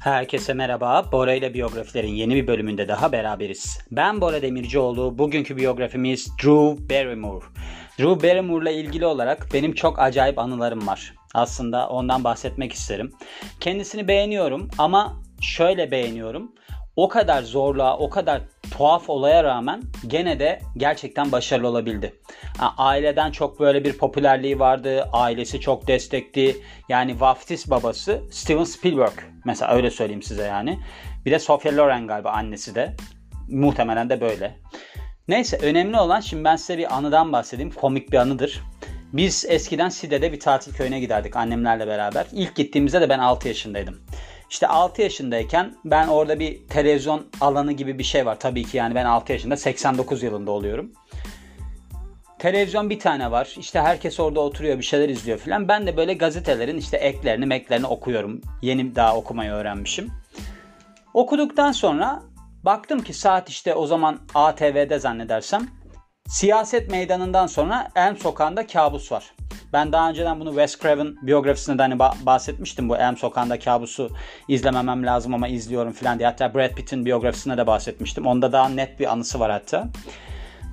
Herkese merhaba. Bora ile biyografilerin yeni bir bölümünde daha beraberiz. Ben Bora Demircioğlu. Bugünkü biyografimiz Drew Barrymore. Drew Barrymore ile ilgili olarak benim çok acayip anılarım var. Aslında ondan bahsetmek isterim. Kendisini beğeniyorum ama şöyle beğeniyorum. O kadar zorluğa, o kadar tuhaf olaya rağmen gene de gerçekten başarılı olabildi. Aileden çok böyle bir popülerliği vardı. Ailesi çok destekti. Yani vaftiz babası Steven Spielberg. Mesela öyle söyleyeyim size yani. Bir de Sofia Loren galiba annesi de. Muhtemelen de böyle. Neyse önemli olan şimdi ben size bir anıdan bahsedeyim. Komik bir anıdır. Biz eskiden Side'de bir tatil köyüne giderdik annemlerle beraber. İlk gittiğimizde de ben 6 yaşındaydım. İşte 6 yaşındayken ben orada bir televizyon alanı gibi bir şey var. Tabii ki yani ben 6 yaşında 89 yılında oluyorum. Televizyon bir tane var. İşte herkes orada oturuyor bir şeyler izliyor filan. Ben de böyle gazetelerin işte eklerini meklerini okuyorum. Yeni daha okumayı öğrenmişim. Okuduktan sonra baktım ki saat işte o zaman ATV'de zannedersem siyaset meydanından sonra Elm Sokağı'nda kabus var. Ben daha önceden bunu Wes Craven biyografisinde de hani bahsetmiştim. Bu Elm Sokağı'nda kabusu izlememem lazım ama izliyorum falan diye. Hatta Brad Pitt'in biyografisinde de bahsetmiştim. Onda daha net bir anısı var hatta.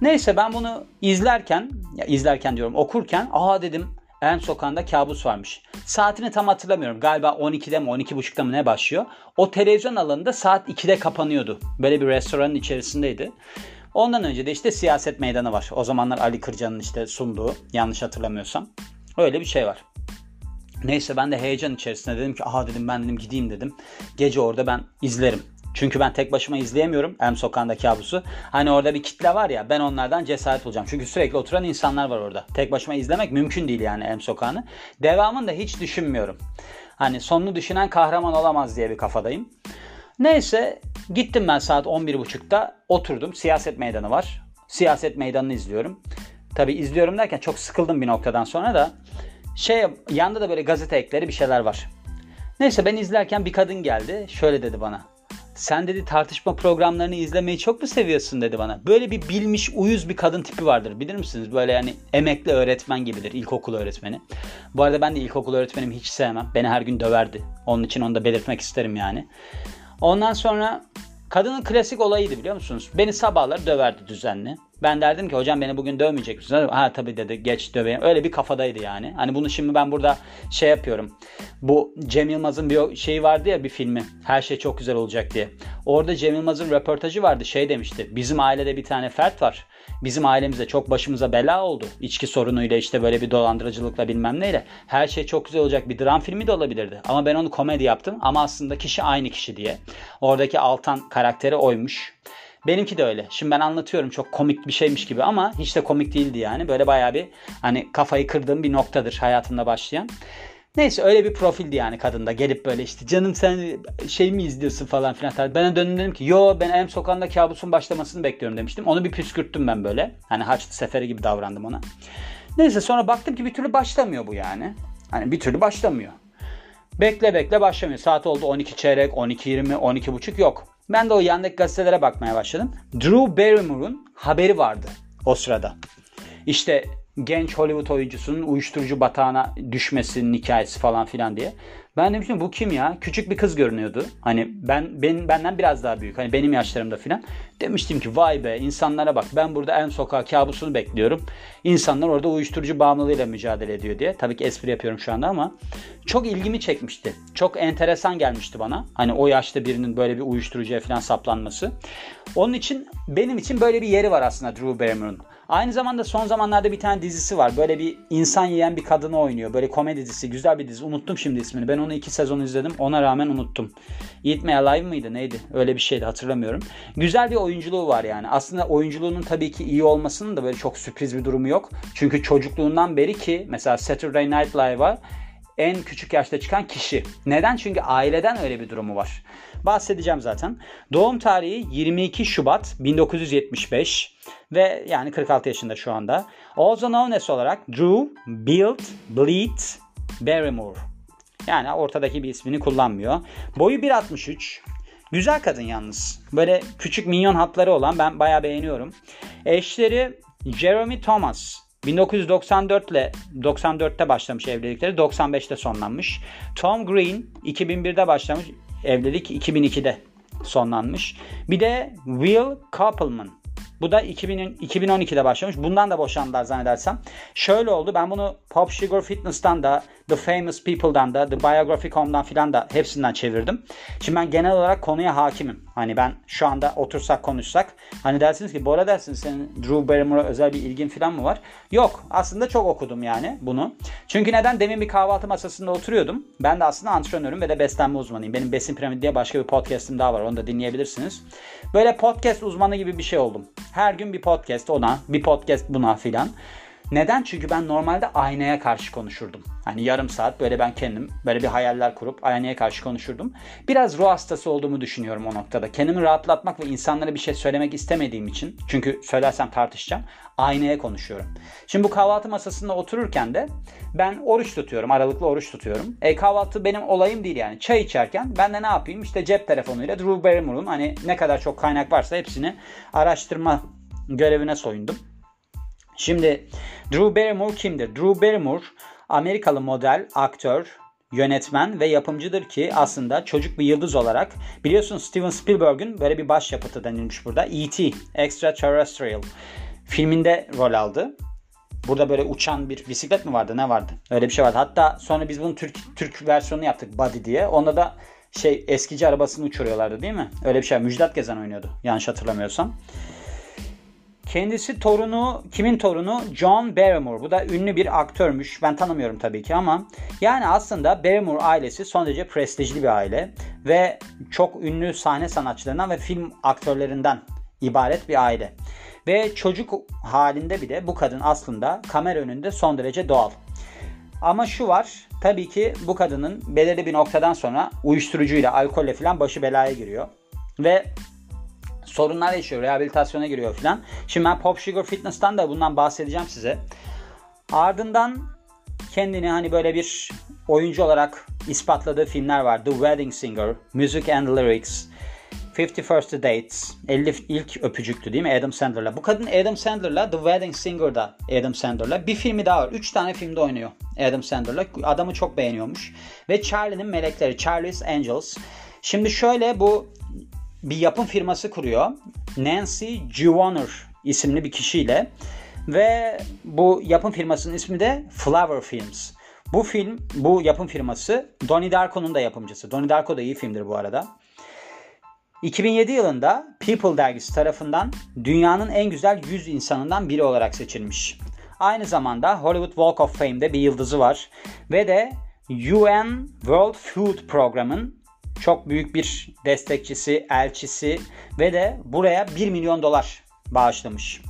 Neyse ben bunu izlerken, ya izlerken diyorum okurken aa dedim Elm Sokağı'nda kabus varmış. Saatini tam hatırlamıyorum. Galiba 12'de mi 12.30'da mı ne başlıyor. O televizyon alanında saat 2'de kapanıyordu. Böyle bir restoranın içerisindeydi. Ondan önce de işte siyaset meydanı var. O zamanlar Ali Kırca'nın işte sunduğu yanlış hatırlamıyorsam. Öyle bir şey var. Neyse ben de heyecan içerisinde dedim ki aha dedim ben dedim gideyim dedim. Gece orada ben izlerim. Çünkü ben tek başıma izleyemiyorum Elm Sokağı'nda kabusu. Hani orada bir kitle var ya ben onlardan cesaret bulacağım. Çünkü sürekli oturan insanlar var orada. Tek başıma izlemek mümkün değil yani Elm Sokağı'nı. Devamını da hiç düşünmüyorum. Hani sonunu düşünen kahraman olamaz diye bir kafadayım. Neyse gittim ben saat 11.30'da oturdum. Siyaset meydanı var. Siyaset meydanını izliyorum. Tabi izliyorum derken çok sıkıldım bir noktadan sonra da. Şey yanda da böyle gazete ekleri bir şeyler var. Neyse ben izlerken bir kadın geldi. Şöyle dedi bana. Sen dedi tartışma programlarını izlemeyi çok mu seviyorsun dedi bana. Böyle bir bilmiş uyuz bir kadın tipi vardır bilir misiniz? Böyle yani emekli öğretmen gibidir ilkokul öğretmeni. Bu arada ben de ilkokul öğretmenimi hiç sevmem. Beni her gün döverdi. Onun için onu da belirtmek isterim yani. Ondan sonra kadının klasik olayıydı biliyor musunuz? Beni sabahlar döverdi düzenli. Ben derdim ki hocam beni bugün dövmeyecek misiniz? Ha tabii dedi geç döveyim. Öyle bir kafadaydı yani. Hani bunu şimdi ben burada şey yapıyorum. Bu Cem Yılmaz'ın bir şeyi vardı ya bir filmi. Her şey çok güzel olacak diye. Orada Cem Yılmaz'ın röportajı vardı. Şey demişti. Bizim ailede bir tane fert var. Bizim ailemize çok başımıza bela oldu. İçki sorunuyla işte böyle bir dolandırıcılıkla bilmem neyle. Her şey çok güzel olacak bir dram filmi de olabilirdi. Ama ben onu komedi yaptım. Ama aslında kişi aynı kişi diye. Oradaki Altan karakteri oymuş. Benimki de öyle. Şimdi ben anlatıyorum çok komik bir şeymiş gibi ama hiç de komik değildi yani. Böyle bayağı bir hani kafayı kırdığım bir noktadır hayatımda başlayan. Neyse öyle bir profildi yani kadında. Gelip böyle işte canım sen şey mi izliyorsun falan filan. Ben döndüm dedim ki yo ben Elm Sokağı'nda kabusun başlamasını bekliyorum demiştim. Onu bir püskürttüm ben böyle. Hani Haçlı Seferi gibi davrandım ona. Neyse sonra baktım ki bir türlü başlamıyor bu yani. Hani bir türlü başlamıyor. Bekle bekle başlamıyor. Saat oldu 12 çeyrek, 12.20, 12.30 yok. Ben de o yandaki gazetelere bakmaya başladım. Drew Barrymore'un haberi vardı o sırada. İşte genç Hollywood oyuncusunun uyuşturucu batağına düşmesinin hikayesi falan filan diye. Ben demiştim bu kim ya? Küçük bir kız görünüyordu. Hani ben, ben benden biraz daha büyük. Hani benim yaşlarımda filan. Demiştim ki vay be insanlara bak ben burada en sokağa kabusunu bekliyorum. İnsanlar orada uyuşturucu bağımlılığıyla mücadele ediyor diye. Tabii ki espri yapıyorum şu anda ama çok ilgimi çekmişti. Çok enteresan gelmişti bana. Hani o yaşta birinin böyle bir uyuşturucuya falan saplanması. Onun için benim için böyle bir yeri var aslında Drew Barrymore'un. Aynı zamanda son zamanlarda bir tane dizisi var. Böyle bir insan yiyen bir kadını oynuyor. Böyle komedi dizisi. Güzel bir dizi. Unuttum şimdi ismini. Ben onu iki sezon izledim. Ona rağmen unuttum. Eat Me Alive mıydı neydi? Öyle bir şeydi hatırlamıyorum. Güzel bir oyunculuğu var yani. Aslında oyunculuğunun tabii ki iyi olmasının da böyle çok sürpriz bir durumu yok. Çünkü çocukluğundan beri ki mesela Saturday Night Live'a en küçük yaşta çıkan kişi. Neden? Çünkü aileden öyle bir durumu var. Bahsedeceğim zaten. Doğum tarihi 22 Şubat 1975 ve yani 46 yaşında şu anda. Also known as olarak Drew Build Bleed Barrymore. Yani ortadaki bir ismini kullanmıyor. Boyu 1.63. Güzel kadın yalnız. Böyle küçük minyon hatları olan ben bayağı beğeniyorum. Eşleri Jeremy Thomas. 1994 ile 94'te başlamış evlilikleri. 95'te sonlanmış. Tom Green 2001'de başlamış. Evlilik 2002'de sonlanmış. Bir de Will Koppelman. Bu da 2000, 2012'de başlamış. Bundan da boşandılar zannedersem. Şöyle oldu. Ben bunu Pop Sugar Fitness'tan da The Famous People'dan da The Biography.com'dan filan da hepsinden çevirdim. Şimdi ben genel olarak konuya hakimim. Hani ben şu anda otursak konuşsak. Hani dersiniz ki Bora dersiniz senin Drew Barrymore'a özel bir ilgin filan mı var? Yok. Aslında çok okudum yani bunu. Çünkü neden? Demin bir kahvaltı masasında oturuyordum. Ben de aslında antrenörüm ve de beslenme uzmanıyım. Benim Besin Piramidi diye başka bir podcast'im daha var. Onu da dinleyebilirsiniz. Böyle podcast uzmanı gibi bir şey oldum. Her gün bir podcast ona, bir podcast buna filan. Neden? Çünkü ben normalde aynaya karşı konuşurdum. Hani yarım saat böyle ben kendim böyle bir hayaller kurup aynaya karşı konuşurdum. Biraz ruh hastası olduğumu düşünüyorum o noktada. Kendimi rahatlatmak ve insanlara bir şey söylemek istemediğim için çünkü söylersem tartışacağım. Aynaya konuşuyorum. Şimdi bu kahvaltı masasında otururken de ben oruç tutuyorum. Aralıklı oruç tutuyorum. E kahvaltı benim olayım değil yani. Çay içerken ben de ne yapayım? İşte cep telefonuyla Drew Barrymore'un hani ne kadar çok kaynak varsa hepsini araştırma görevine soyundum. Şimdi Drew Barrymore kimdir? Drew Barrymore Amerikalı model, aktör, yönetmen ve yapımcıdır ki aslında çocuk bir yıldız olarak biliyorsun Steven Spielberg'ün böyle bir başyapıtı denilmiş burada. E.T. Extraterrestrial filminde rol aldı. Burada böyle uçan bir bisiklet mi vardı ne vardı? Öyle bir şey vardı. Hatta sonra biz bunun Türk Türk versiyonunu yaptık Buddy diye. Onda da şey eskici arabasını uçuruyorlardı değil mi? Öyle bir şey. Müjdat Gezen oynuyordu yanlış hatırlamıyorsam. Kendisi torunu, kimin torunu? John Barrymore. Bu da ünlü bir aktörmüş. Ben tanımıyorum tabii ki ama yani aslında Barrymore ailesi son derece prestijli bir aile ve çok ünlü sahne sanatçılarından ve film aktörlerinden ibaret bir aile. Ve çocuk halinde bile bu kadın aslında kamera önünde son derece doğal. Ama şu var, tabii ki bu kadının belirli bir noktadan sonra uyuşturucuyla, alkolle falan başı belaya giriyor. Ve sorunlar yaşıyor. Rehabilitasyona giriyor falan. Şimdi ben Pop Sugar Fitness'tan da bundan bahsedeceğim size. Ardından kendini hani böyle bir oyuncu olarak ispatladığı filmler var. The Wedding Singer, Music and Lyrics, 50 First Dates, 50 ilk öpücüktü değil mi Adam Sandler'la. Bu kadın Adam Sandler'la The Wedding Singer'da Adam Sandler'la. Bir filmi daha var. 3 tane filmde oynuyor Adam Sandler'la. Adamı çok beğeniyormuş. Ve Charlie'nin Melekleri, Charlie's Angels. Şimdi şöyle bu bir yapım firması kuruyor. Nancy Giovanner isimli bir kişiyle ve bu yapım firmasının ismi de Flower Films. Bu film, bu yapım firması Donnie Darko'nun da yapımcısı. Donnie Darko da iyi filmdir bu arada. 2007 yılında People dergisi tarafından dünyanın en güzel 100 insanından biri olarak seçilmiş. Aynı zamanda Hollywood Walk of Fame'de bir yıldızı var ve de UN World Food Program'ın çok büyük bir destekçisi, elçisi ve de buraya 1 milyon dolar bağışlamış.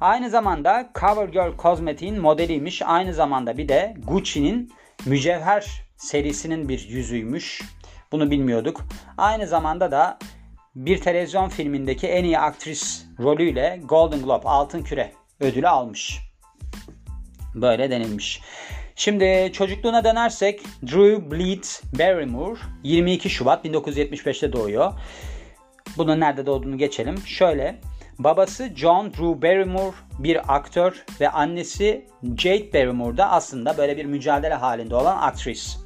Aynı zamanda CoverGirl kozmetiğin modeliymiş. Aynı zamanda bir de Gucci'nin mücevher serisinin bir yüzüymüş. Bunu bilmiyorduk. Aynı zamanda da bir televizyon filmindeki en iyi aktris rolüyle Golden Globe Altın Küre ödülü almış. Böyle denilmiş. Şimdi çocukluğuna dönersek Drew Bleed Barrymore 22 Şubat 1975'te doğuyor. Bunun nerede doğduğunu geçelim. Şöyle babası John Drew Barrymore bir aktör ve annesi Jade Barrymore da aslında böyle bir mücadele halinde olan aktris.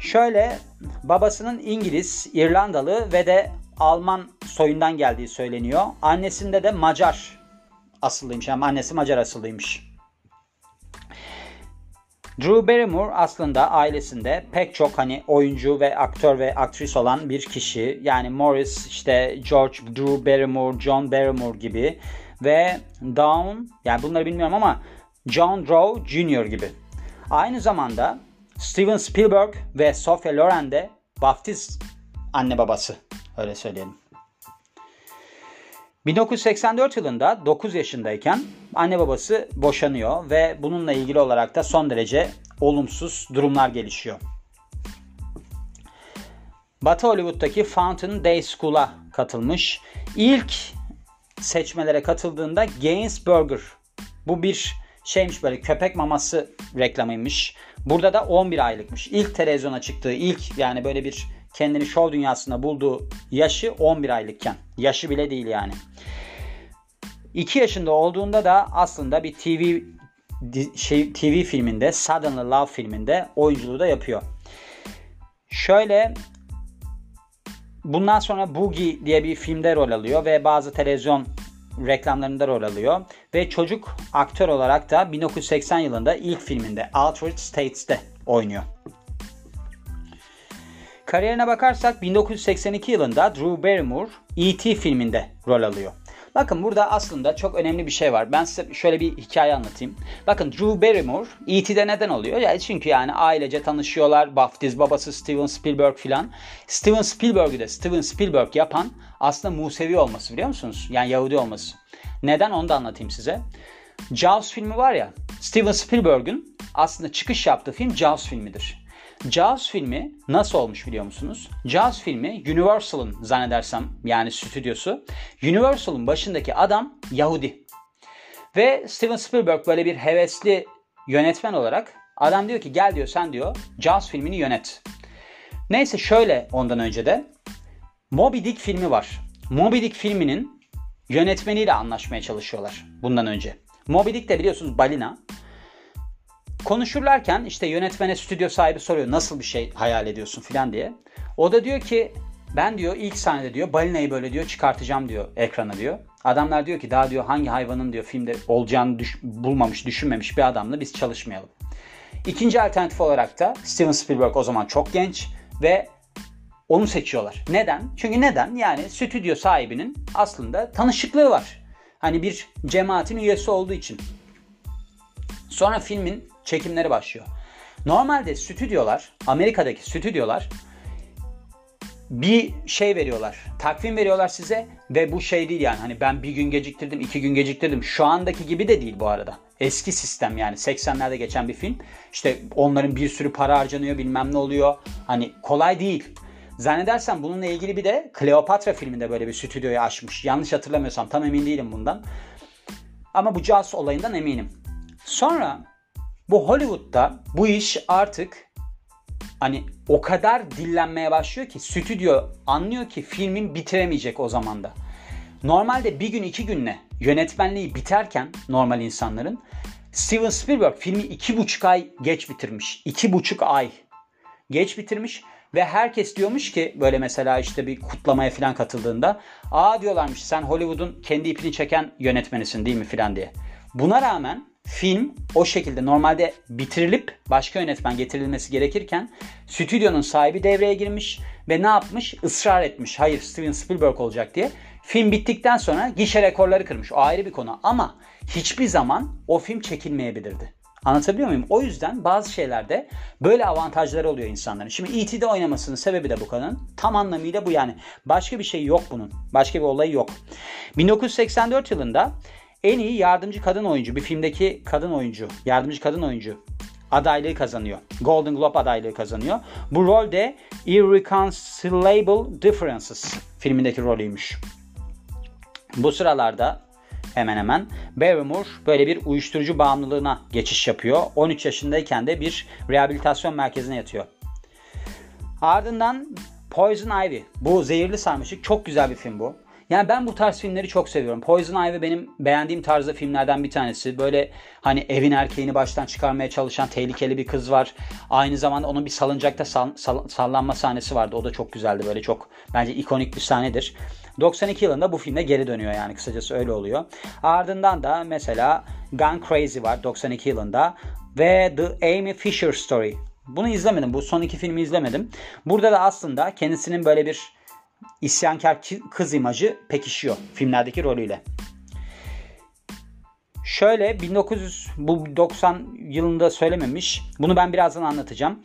Şöyle babasının İngiliz, İrlandalı ve de Alman soyundan geldiği söyleniyor. Annesinde de Macar asıllıymış. Yani annesi Macar asıllıymış. Drew Barrymore aslında ailesinde pek çok hani oyuncu ve aktör ve aktris olan bir kişi. Yani Morris, işte George Drew Barrymore, John Barrymore gibi ve Dawn, yani bunları bilmiyorum ama John Rowe Jr. gibi. Aynı zamanda Steven Spielberg ve Sophia Loren de baftiz anne babası. Öyle söyleyelim. 1984 yılında 9 yaşındayken anne babası boşanıyor ve bununla ilgili olarak da son derece olumsuz durumlar gelişiyor. Batı Hollywood'daki Fountain Day School'a katılmış. İlk seçmelere katıldığında Gaines Burger. Bu bir şeymiş böyle köpek maması reklamıymış. Burada da 11 aylıkmış. İlk televizyona çıktığı ilk yani böyle bir kendini şov dünyasında bulduğu yaşı 11 aylıkken. Yaşı bile değil yani. 2 yaşında olduğunda da aslında bir TV şey, TV filminde Suddenly Love filminde oyunculuğu da yapıyor. Şöyle bundan sonra Boogie diye bir filmde rol alıyor ve bazı televizyon reklamlarında rol alıyor. Ve çocuk aktör olarak da 1980 yılında ilk filminde Altered States'te oynuyor. Kariyerine bakarsak 1982 yılında Drew Barrymore E.T. filminde rol alıyor. Bakın burada aslında çok önemli bir şey var. Ben size şöyle bir hikaye anlatayım. Bakın Drew Barrymore E.T.'de neden oluyor? Yani çünkü yani ailece tanışıyorlar. Baftiz babası Steven Spielberg filan. Steven Spielberg'ü de Steven Spielberg yapan aslında Musevi olması biliyor musunuz? Yani Yahudi olması. Neden onu da anlatayım size. Jaws filmi var ya Steven Spielberg'ün aslında çıkış yaptığı film Jaws filmidir. Jaws filmi nasıl olmuş biliyor musunuz? Jaws filmi Universal'ın zannedersem yani stüdyosu. Universal'ın başındaki adam Yahudi. Ve Steven Spielberg böyle bir hevesli yönetmen olarak adam diyor ki gel diyor sen diyor Jaws filmini yönet. Neyse şöyle ondan önce de Moby Dick filmi var. Moby Dick filminin yönetmeniyle anlaşmaya çalışıyorlar bundan önce. Moby Dick de biliyorsunuz balina. Konuşurlarken işte yönetmene stüdyo sahibi soruyor nasıl bir şey hayal ediyorsun filan diye. O da diyor ki ben diyor ilk sahnede diyor balinayı böyle diyor çıkartacağım diyor ekrana diyor. Adamlar diyor ki daha diyor hangi hayvanın diyor filmde olacağını düş- bulmamış düşünmemiş bir adamla biz çalışmayalım. İkinci alternatif olarak da Steven Spielberg o zaman çok genç ve onu seçiyorlar. Neden? Çünkü neden? Yani stüdyo sahibinin aslında tanışıklığı var. Hani bir cemaatin üyesi olduğu için. Sonra filmin çekimleri başlıyor. Normalde stüdyolar, Amerika'daki stüdyolar bir şey veriyorlar. Takvim veriyorlar size ve bu şey değil yani hani ben bir gün geciktirdim, iki gün geciktirdim. Şu andaki gibi de değil bu arada. Eski sistem yani 80'lerde geçen bir film. İşte onların bir sürü para harcanıyor bilmem ne oluyor. Hani kolay değil. Zannedersem bununla ilgili bir de Kleopatra filminde böyle bir stüdyoyu açmış. Yanlış hatırlamıyorsam tam emin değilim bundan. Ama bu Jaws olayından eminim. Sonra bu Hollywood'da bu iş artık hani o kadar dillenmeye başlıyor ki stüdyo anlıyor ki filmin bitiremeyecek o zamanda. Normalde bir gün iki günle yönetmenliği biterken normal insanların Steven Spielberg filmi iki buçuk ay geç bitirmiş. İki buçuk ay geç bitirmiş ve herkes diyormuş ki böyle mesela işte bir kutlamaya falan katıldığında aa diyorlarmış sen Hollywood'un kendi ipini çeken yönetmenisin değil mi filan diye. Buna rağmen film o şekilde normalde bitirilip başka yönetmen getirilmesi gerekirken stüdyonun sahibi devreye girmiş ve ne yapmış? Israr etmiş. Hayır Steven Spielberg olacak diye. Film bittikten sonra gişe rekorları kırmış. O ayrı bir konu ama hiçbir zaman o film çekilmeyebilirdi. Anlatabiliyor muyum? O yüzden bazı şeylerde böyle avantajları oluyor insanların. Şimdi E.T.'de oynamasının sebebi de bu kadının. Tam anlamıyla bu yani. Başka bir şey yok bunun. Başka bir olayı yok. 1984 yılında en iyi yardımcı kadın oyuncu bir filmdeki kadın oyuncu, yardımcı kadın oyuncu adaylığı kazanıyor. Golden Globe adaylığı kazanıyor. Bu rol de Irreconcilable Differences filmindeki rolüymüş. Bu sıralarda hemen hemen Barrymore böyle bir uyuşturucu bağımlılığına geçiş yapıyor. 13 yaşındayken de bir rehabilitasyon merkezine yatıyor. Ardından Poison Ivy. Bu zehirli sarmaşık çok güzel bir film bu. Yani ben bu tarz filmleri çok seviyorum. Poison Ivy benim beğendiğim tarzda filmlerden bir tanesi. Böyle hani evin erkeğini baştan çıkarmaya çalışan tehlikeli bir kız var. Aynı zamanda onun bir salıncakta sal, sal, sallanma sahnesi vardı. O da çok güzeldi. Böyle çok bence ikonik bir sahnedir. 92 yılında bu filmde geri dönüyor yani kısacası öyle oluyor. Ardından da mesela Gone Crazy var 92 yılında ve The Amy Fisher Story. Bunu izlemedim. Bu son iki filmi izlemedim. Burada da aslında kendisinin böyle bir isyankar kız imajı pekişiyor filmlerdeki rolüyle. Şöyle 1900 bu 90 yılında söylememiş. Bunu ben birazdan anlatacağım.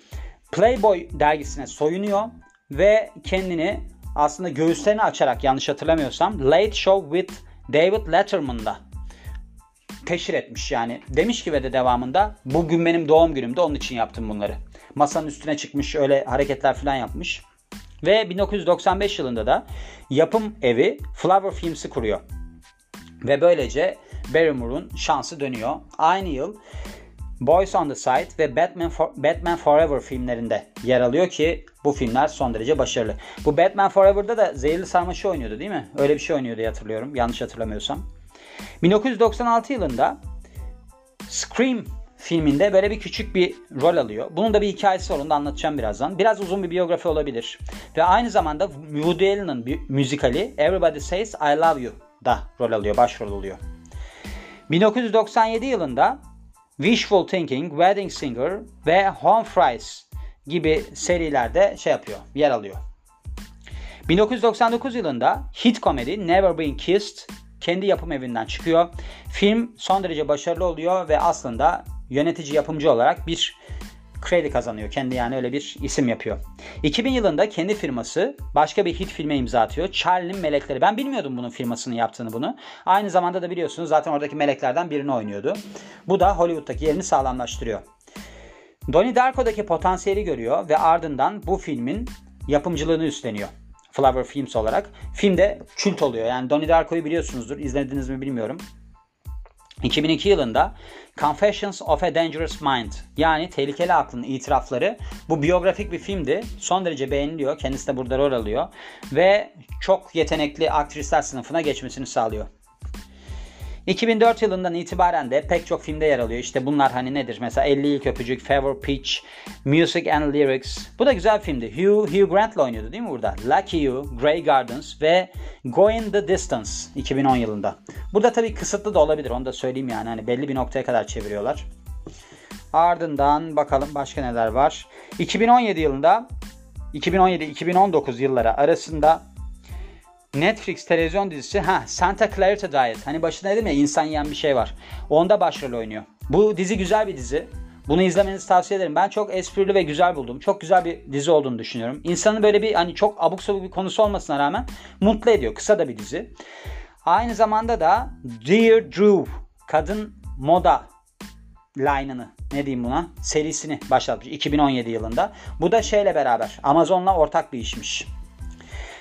Playboy dergisine soyunuyor ve kendini aslında göğüslerini açarak yanlış hatırlamıyorsam Late Show with David Letterman'da teşhir etmiş yani. Demiş ki ve de devamında bugün benim doğum günümde onun için yaptım bunları. Masanın üstüne çıkmış öyle hareketler falan yapmış. Ve 1995 yılında da yapım evi Flower Films'i kuruyor. Ve böylece Barrymore'un şansı dönüyor. Aynı yıl Boys on the Side ve Batman, For- Batman Forever filmlerinde yer alıyor ki bu filmler son derece başarılı. Bu Batman Forever'da da Zehirli Sarmaşık oynuyordu değil mi? Öyle bir şey oynuyordu hatırlıyorum. Yanlış hatırlamıyorsam. 1996 yılında Scream filminde böyle bir küçük bir rol alıyor. Bunun da bir hikayesi var onu da anlatacağım birazdan. Biraz uzun bir biyografi olabilir. Ve aynı zamanda Woody Allen'ın müzikali Everybody Says I Love You da rol alıyor, başrol oluyor. 1997 yılında Wishful Thinking, Wedding Singer ve Home Fries gibi serilerde şey yapıyor, yer alıyor. 1999 yılında hit komedi Never Been Kissed kendi yapım evinden çıkıyor. Film son derece başarılı oluyor ve aslında yönetici yapımcı olarak bir kredi kazanıyor. Kendi yani öyle bir isim yapıyor. 2000 yılında kendi firması başka bir hit filme imza atıyor. Charlie'nin Melekleri. Ben bilmiyordum bunun firmasının yaptığını bunu. Aynı zamanda da biliyorsunuz zaten oradaki meleklerden birini oynuyordu. Bu da Hollywood'daki yerini sağlamlaştırıyor. Donnie Darko'daki potansiyeli görüyor ve ardından bu filmin yapımcılığını üstleniyor. Flower Films olarak. Filmde kült oluyor. Yani Donnie Darko'yu biliyorsunuzdur. İzlediniz mi bilmiyorum. 2002 yılında Confessions of a Dangerous Mind yani Tehlikeli Aklın itirafları bu biyografik bir filmdi. Son derece beğeniliyor. Kendisi de burada rol alıyor. Ve çok yetenekli aktrisler sınıfına geçmesini sağlıyor. 2004 yılından itibaren de pek çok filmde yer alıyor. İşte bunlar hani nedir? Mesela 50 ilk öpücük, Favor Peach, Music and Lyrics. Bu da güzel filmdi. Hugh, Hugh Grant'la oynuyordu değil mi burada? Lucky You, Grey Gardens ve Going the Distance 2010 yılında. Burada tabii kısıtlı da olabilir. Onu da söyleyeyim yani. Hani belli bir noktaya kadar çeviriyorlar. Ardından bakalım başka neler var. 2017 yılında 2017-2019 yılları arasında Netflix televizyon dizisi ha Santa Clarita Diet. Hani başında dedim ya insan yiyen bir şey var. Onda başrol oynuyor. Bu dizi güzel bir dizi. Bunu izlemenizi tavsiye ederim. Ben çok esprili ve güzel buldum. Çok güzel bir dizi olduğunu düşünüyorum. İnsanı böyle bir hani çok abuk sabuk bir konusu olmasına rağmen mutlu ediyor. Kısa da bir dizi. Aynı zamanda da Dear Drew kadın moda line'ını ne diyeyim buna serisini başlatmış 2017 yılında. Bu da şeyle beraber Amazon'la ortak bir işmiş.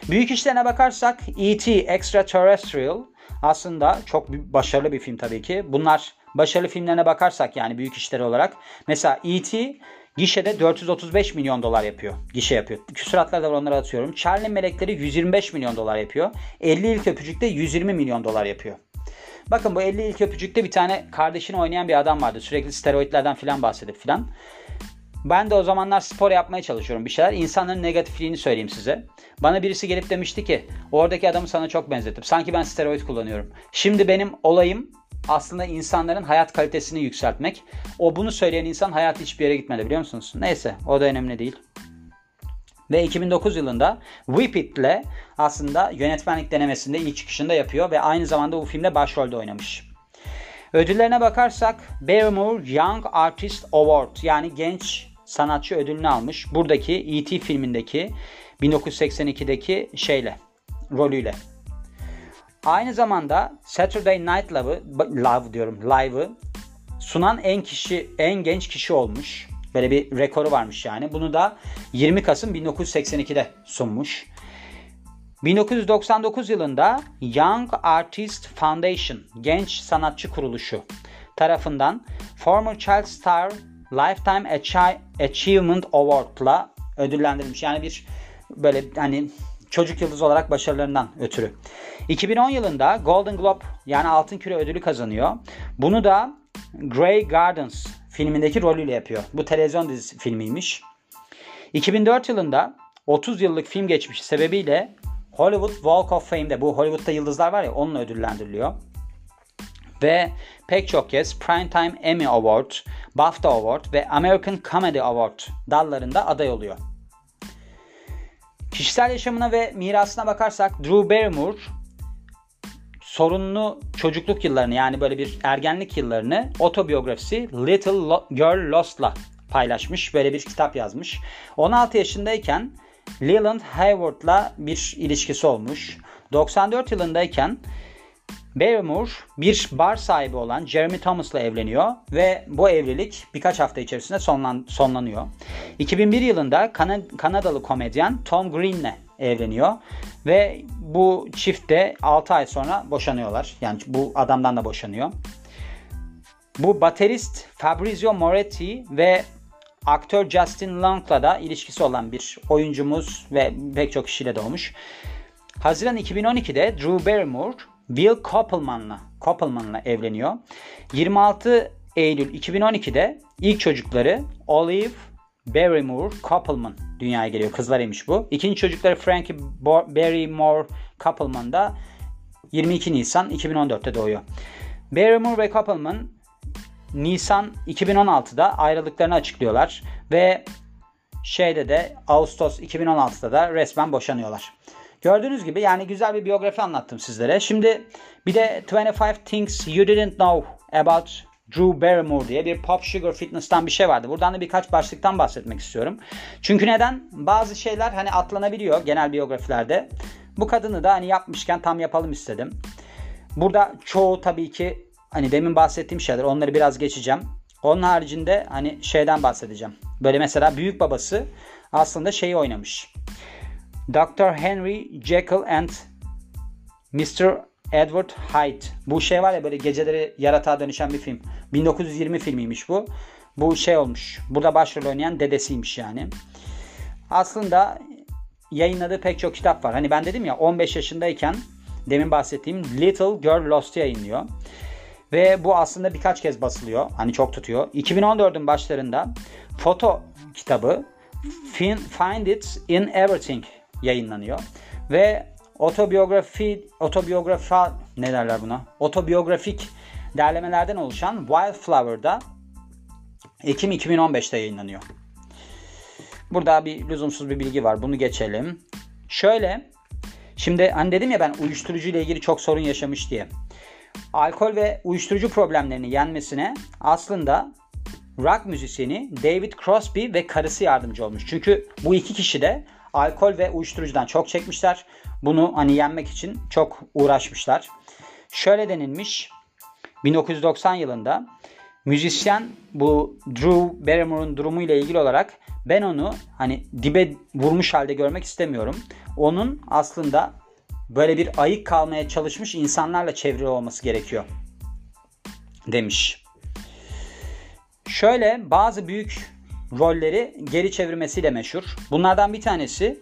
Büyük işlerine bakarsak E.T. Extraterrestrial aslında çok başarılı bir film tabii ki. Bunlar başarılı filmlerine bakarsak yani büyük işleri olarak. Mesela E.T. gişede 435 milyon dolar yapıyor. Gişe yapıyor. Küsuratlar da onları atıyorum. Charlie Melekleri 125 milyon dolar yapıyor. 50 ilk öpücükte 120 milyon dolar yapıyor. Bakın bu 50 ilk öpücükte bir tane kardeşini oynayan bir adam vardı. Sürekli steroidlerden filan bahsedip filan. Ben de o zamanlar spor yapmaya çalışıyorum bir şeyler. İnsanların negatifliğini söyleyeyim size. Bana birisi gelip demişti ki oradaki adamı sana çok benzetip sanki ben steroid kullanıyorum. Şimdi benim olayım aslında insanların hayat kalitesini yükseltmek. O bunu söyleyen insan hayat hiçbir yere gitmedi biliyor musunuz? Neyse o da önemli değil. Ve 2009 yılında Whip It'le aslında yönetmenlik denemesinde ilk çıkışında yapıyor ve aynı zamanda bu filmde başrolde oynamış. Ödüllerine bakarsak Barrymore Young Artist Award yani genç sanatçı ödülünü almış. Buradaki E.T. filmindeki 1982'deki şeyle, rolüyle. Aynı zamanda Saturday Night Live'ı, Love diyorum, Live'ı sunan en kişi, en genç kişi olmuş. Böyle bir rekoru varmış yani. Bunu da 20 Kasım 1982'de sunmuş. 1999 yılında Young Artist Foundation, Genç Sanatçı Kuruluşu tarafından Former Child Star Lifetime Achievement Award'la ödüllendirilmiş. Yani bir böyle hani çocuk yıldız olarak başarılarından ötürü. 2010 yılında Golden Globe yani Altın Küre ödülü kazanıyor. Bunu da Grey Gardens filmindeki rolüyle yapıyor. Bu televizyon dizisi filmiymiş. 2004 yılında 30 yıllık film geçmişi sebebiyle Hollywood Walk of Fame'de bu Hollywood'da yıldızlar var ya onunla ödüllendiriliyor. Ve pek çok kez Primetime Emmy Award, BAFTA Award ve American Comedy Award dallarında aday oluyor. Kişisel yaşamına ve mirasına bakarsak Drew Barrymore sorunlu çocukluk yıllarını yani böyle bir ergenlik yıllarını otobiyografisi Little Girl Lost'la paylaşmış. Böyle bir kitap yazmış. 16 yaşındayken Leland Hayward'la bir ilişkisi olmuş. 94 yılındayken Barrymore bir bar sahibi olan Jeremy Thomas'la evleniyor ve bu evlilik birkaç hafta içerisinde sonlan, sonlanıyor. 2001 yılında Kan Kanadalı komedyen Tom Green'le evleniyor ve bu çift de 6 ay sonra boşanıyorlar. Yani bu adamdan da boşanıyor. Bu baterist Fabrizio Moretti ve aktör Justin Long'la da ilişkisi olan bir oyuncumuz ve pek çok kişiyle doğmuş. Haziran 2012'de Drew Barrymore Will Koppelman'la Koppelman'la evleniyor. 26 Eylül 2012'de ilk çocukları Olive Barrymore Koppelman dünyaya geliyor. Kızlarıymış bu. İkinci çocukları Frankie Barrymore Koppelman da 22 Nisan 2014'te doğuyor. Barrymore ve Koppelman Nisan 2016'da ayrılıklarını açıklıyorlar ve şeyde de Ağustos 2016'da da resmen boşanıyorlar. Gördüğünüz gibi yani güzel bir biyografi anlattım sizlere. Şimdi bir de 25 Things You Didn't Know About Drew Barrymore diye bir Pop Sugar Fitness'tan bir şey vardı. Buradan da birkaç başlıktan bahsetmek istiyorum. Çünkü neden? Bazı şeyler hani atlanabiliyor genel biyografilerde. Bu kadını da hani yapmışken tam yapalım istedim. Burada çoğu tabii ki hani demin bahsettiğim şeyler onları biraz geçeceğim. Onun haricinde hani şeyden bahsedeceğim. Böyle mesela büyük babası aslında şeyi oynamış. Dr. Henry Jekyll and Mr. Edward Hyde. Bu şey var ya böyle geceleri yaratığa dönüşen bir film. 1920 filmiymiş bu. Bu şey olmuş. Burada başrol oynayan dedesiymiş yani. Aslında yayınladığı pek çok kitap var. Hani ben dedim ya 15 yaşındayken demin bahsettiğim Little Girl Lost yayınlıyor. Ve bu aslında birkaç kez basılıyor. Hani çok tutuyor. 2014'ün başlarında foto kitabı Find It in Everything yayınlanıyor. Ve otobiyografi, otobiyografi ne derler buna? Otobiyografik derlemelerden oluşan Wildflower'da Ekim 2015'te yayınlanıyor. Burada bir lüzumsuz bir bilgi var. Bunu geçelim. Şöyle Şimdi hani dedim ya ben uyuşturucu ile ilgili çok sorun yaşamış diye. Alkol ve uyuşturucu problemlerini yenmesine aslında rock müzisyeni David Crosby ve karısı yardımcı olmuş. Çünkü bu iki kişi de alkol ve uyuşturucudan çok çekmişler. Bunu hani yenmek için çok uğraşmışlar. Şöyle denilmiş 1990 yılında müzisyen bu Drew Barrymore'un durumu ile ilgili olarak ben onu hani dibe vurmuş halde görmek istemiyorum. Onun aslında böyle bir ayık kalmaya çalışmış insanlarla çevrili olması gerekiyor demiş. Şöyle bazı büyük rolleri geri çevirmesiyle meşhur. Bunlardan bir tanesi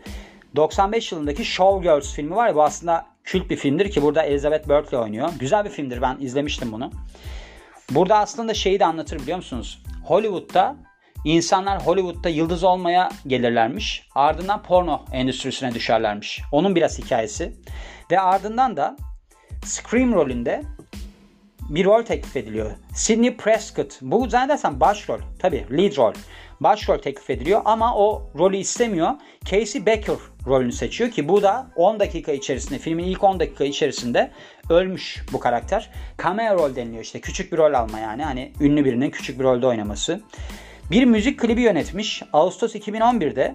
95 yılındaki Showgirls filmi var ya bu aslında kült bir filmdir ki burada Elizabeth Berkley oynuyor. Güzel bir filmdir ben izlemiştim bunu. Burada aslında şeyi de anlatır biliyor musunuz? Hollywood'da insanlar Hollywood'da yıldız olmaya gelirlermiş. Ardından porno endüstrisine düşerlermiş. Onun biraz hikayesi. Ve ardından da Scream rolünde bir rol teklif ediliyor. Sidney Prescott. Bu zannedersem başrol. Tabii lead rol. Başrol teklif ediliyor ama o rolü istemiyor. Casey Becker rolünü seçiyor ki bu da 10 dakika içerisinde filmin ilk 10 dakika içerisinde ölmüş bu karakter. Cameo rol deniliyor işte küçük bir rol alma yani hani ünlü birinin küçük bir rolde oynaması. Bir müzik klibi yönetmiş. Ağustos 2011'de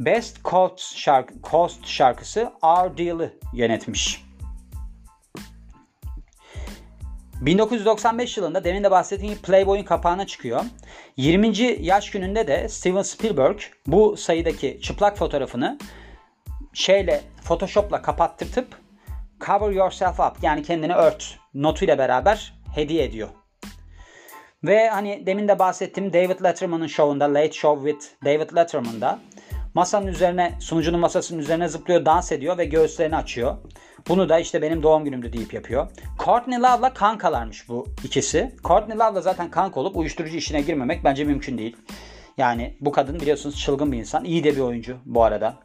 Best Coast, şarkı, Coast şarkısı Our Deal'ı yönetmiş. 1995 yılında demin de bahsettiğim Playboy'un kapağına çıkıyor. 20. yaş gününde de Steven Spielberg bu sayıdaki çıplak fotoğrafını şeyle Photoshop'la kapattırtıp Cover Yourself Up yani kendini ört notuyla beraber hediye ediyor. Ve hani demin de bahsettiğim David Letterman'ın şovunda Late Show with David Letterman'da masanın üzerine sunucunun masasının üzerine zıplıyor, dans ediyor ve göğüslerini açıyor. Bunu da işte benim doğum günümdü deyip yapıyor. Courtney Love'la kankalarmış bu ikisi. Courtney Love'la zaten kanka olup uyuşturucu işine girmemek bence mümkün değil. Yani bu kadın biliyorsunuz çılgın bir insan. İyi de bir oyuncu bu arada.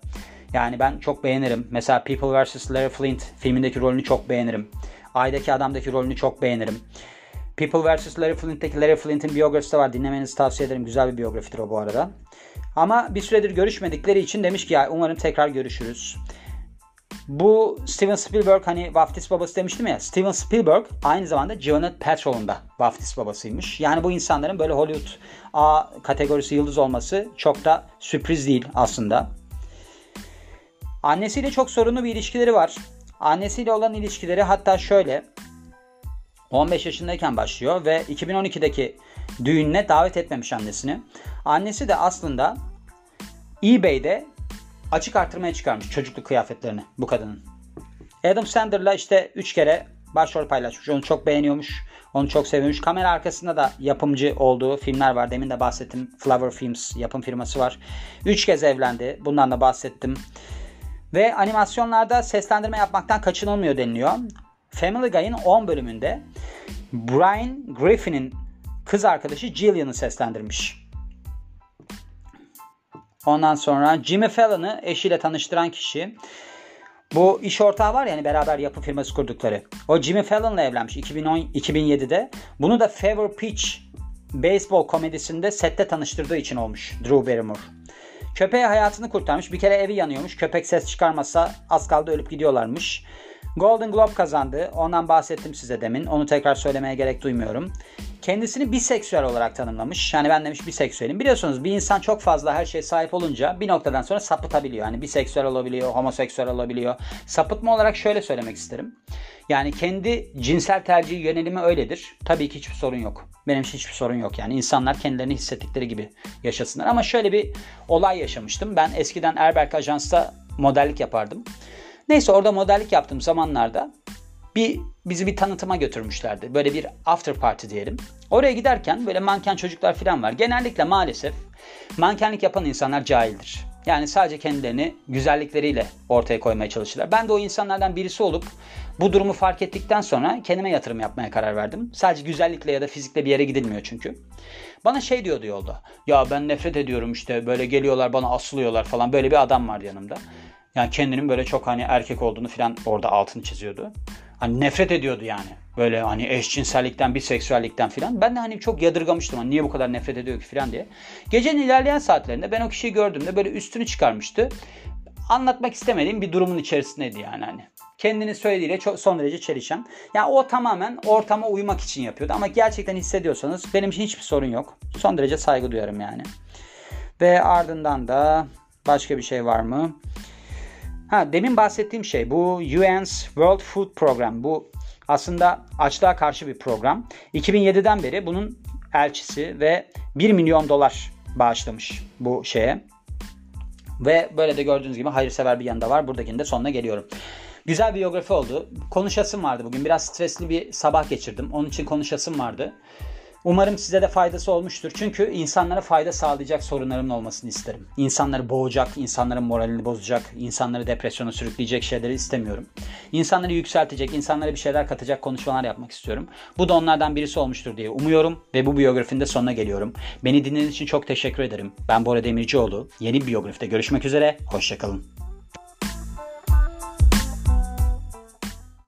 Yani ben çok beğenirim. Mesela People vs. Larry Flint filmindeki rolünü çok beğenirim. Ay'daki adamdaki rolünü çok beğenirim. People vs. Larry Flint'teki Larry Flint'in biyografisi de var. Dinlemenizi tavsiye ederim. Güzel bir biyografidir o bu arada. Ama bir süredir görüşmedikleri için demiş ki ya umarım tekrar görüşürüz. Bu Steven Spielberg hani vaftiz babası demiştim ya. Steven Spielberg aynı zamanda Gwyneth Paltrow'un da vaftiz babasıymış. Yani bu insanların böyle Hollywood A kategorisi yıldız olması çok da sürpriz değil aslında. Annesiyle çok sorunlu bir ilişkileri var. Annesiyle olan ilişkileri hatta şöyle 15 yaşındayken başlıyor ve 2012'deki düğününe davet etmemiş annesini. Annesi de aslında eBay'de açık artırmaya çıkarmış çocukluk kıyafetlerini bu kadının. Adam Sandler'la işte 3 kere başrol paylaşmış. Onu çok beğeniyormuş. Onu çok seviyormuş. Kamera arkasında da yapımcı olduğu filmler var. Demin de bahsettim. Flower Films yapım firması var. 3 kez evlendi. Bundan da bahsettim. Ve animasyonlarda seslendirme yapmaktan kaçınılmıyor deniliyor. Family Guy'ın 10 bölümünde Brian Griffin'in kız arkadaşı Jillian'ı seslendirmiş. Ondan sonra Jimmy Fallon'ı eşiyle tanıştıran kişi bu iş ortağı var yani beraber yapı firması kurdukları. O Jimmy Fallon'la evlenmiş 2010 2007'de. Bunu da Fever Pitch beyzbol komedisinde sette tanıştırdığı için olmuş Drew Barrymore. Köpeği hayatını kurtarmış. Bir kere evi yanıyormuş. Köpek ses çıkarmasa az kaldı ölüp gidiyorlarmış. Golden Globe kazandı. Ondan bahsettim size demin. Onu tekrar söylemeye gerek duymuyorum. Kendisini biseksüel olarak tanımlamış. Yani ben demiş biseksüelim. Biliyorsunuz bir insan çok fazla her şeye sahip olunca bir noktadan sonra sapıtabiliyor. Yani biseksüel olabiliyor, homoseksüel olabiliyor. Sapıtma olarak şöyle söylemek isterim. Yani kendi cinsel tercihi yönelimi öyledir. Tabii ki hiçbir sorun yok. Benim için hiçbir sorun yok yani. insanlar kendilerini hissettikleri gibi yaşasınlar. Ama şöyle bir olay yaşamıştım. Ben eskiden Erberk Ajans'ta modellik yapardım. Neyse orada modellik yaptığım zamanlarda bir bizi bir tanıtıma götürmüşlerdi. Böyle bir after party diyelim. Oraya giderken böyle manken çocuklar falan var. Genellikle maalesef mankenlik yapan insanlar cahildir. Yani sadece kendilerini güzellikleriyle ortaya koymaya çalışırlar. Ben de o insanlardan birisi olup bu durumu fark ettikten sonra kendime yatırım yapmaya karar verdim. Sadece güzellikle ya da fizikle bir yere gidilmiyor çünkü. Bana şey diyordu yolda. Ya ben nefret ediyorum işte böyle geliyorlar bana asılıyorlar falan. Böyle bir adam var yanımda. Yani kendinin böyle çok hani erkek olduğunu falan orada altını çiziyordu. Hani nefret ediyordu yani. Böyle hani eşcinsellikten, biseksüellikten falan. Ben de hani çok yadırgamıştım. Hani niye bu kadar nefret ediyor ki falan diye. Gecenin ilerleyen saatlerinde ben o kişiyi gördüğümde böyle üstünü çıkarmıştı. Anlatmak istemediğim bir durumun içerisindeydi yani hani. Kendini söylediğiyle çok son derece çelişen. Yani o tamamen ortama uymak için yapıyordu. Ama gerçekten hissediyorsanız benim için hiçbir sorun yok. Son derece saygı duyarım yani. Ve ardından da başka bir şey var mı? Ha demin bahsettiğim şey bu UN's World Food Program. Bu aslında açlığa karşı bir program. 2007'den beri bunun elçisi ve 1 milyon dolar bağışlamış bu şeye. Ve böyle de gördüğünüz gibi hayırsever bir yanında var. Buradakinin de sonuna geliyorum. Güzel biyografi oldu. Konuşasım vardı bugün. Biraz stresli bir sabah geçirdim. Onun için konuşasım vardı. Umarım size de faydası olmuştur. Çünkü insanlara fayda sağlayacak sorunlarımın olmasını isterim. İnsanları boğacak, insanların moralini bozacak, insanları depresyona sürükleyecek şeyleri istemiyorum. İnsanları yükseltecek, insanlara bir şeyler katacak konuşmalar yapmak istiyorum. Bu da onlardan birisi olmuştur diye umuyorum ve bu biyografinin de sonuna geliyorum. Beni dinlediğiniz için çok teşekkür ederim. Ben Bora Demircioğlu. Yeni biyografide görüşmek üzere. Hoşçakalın.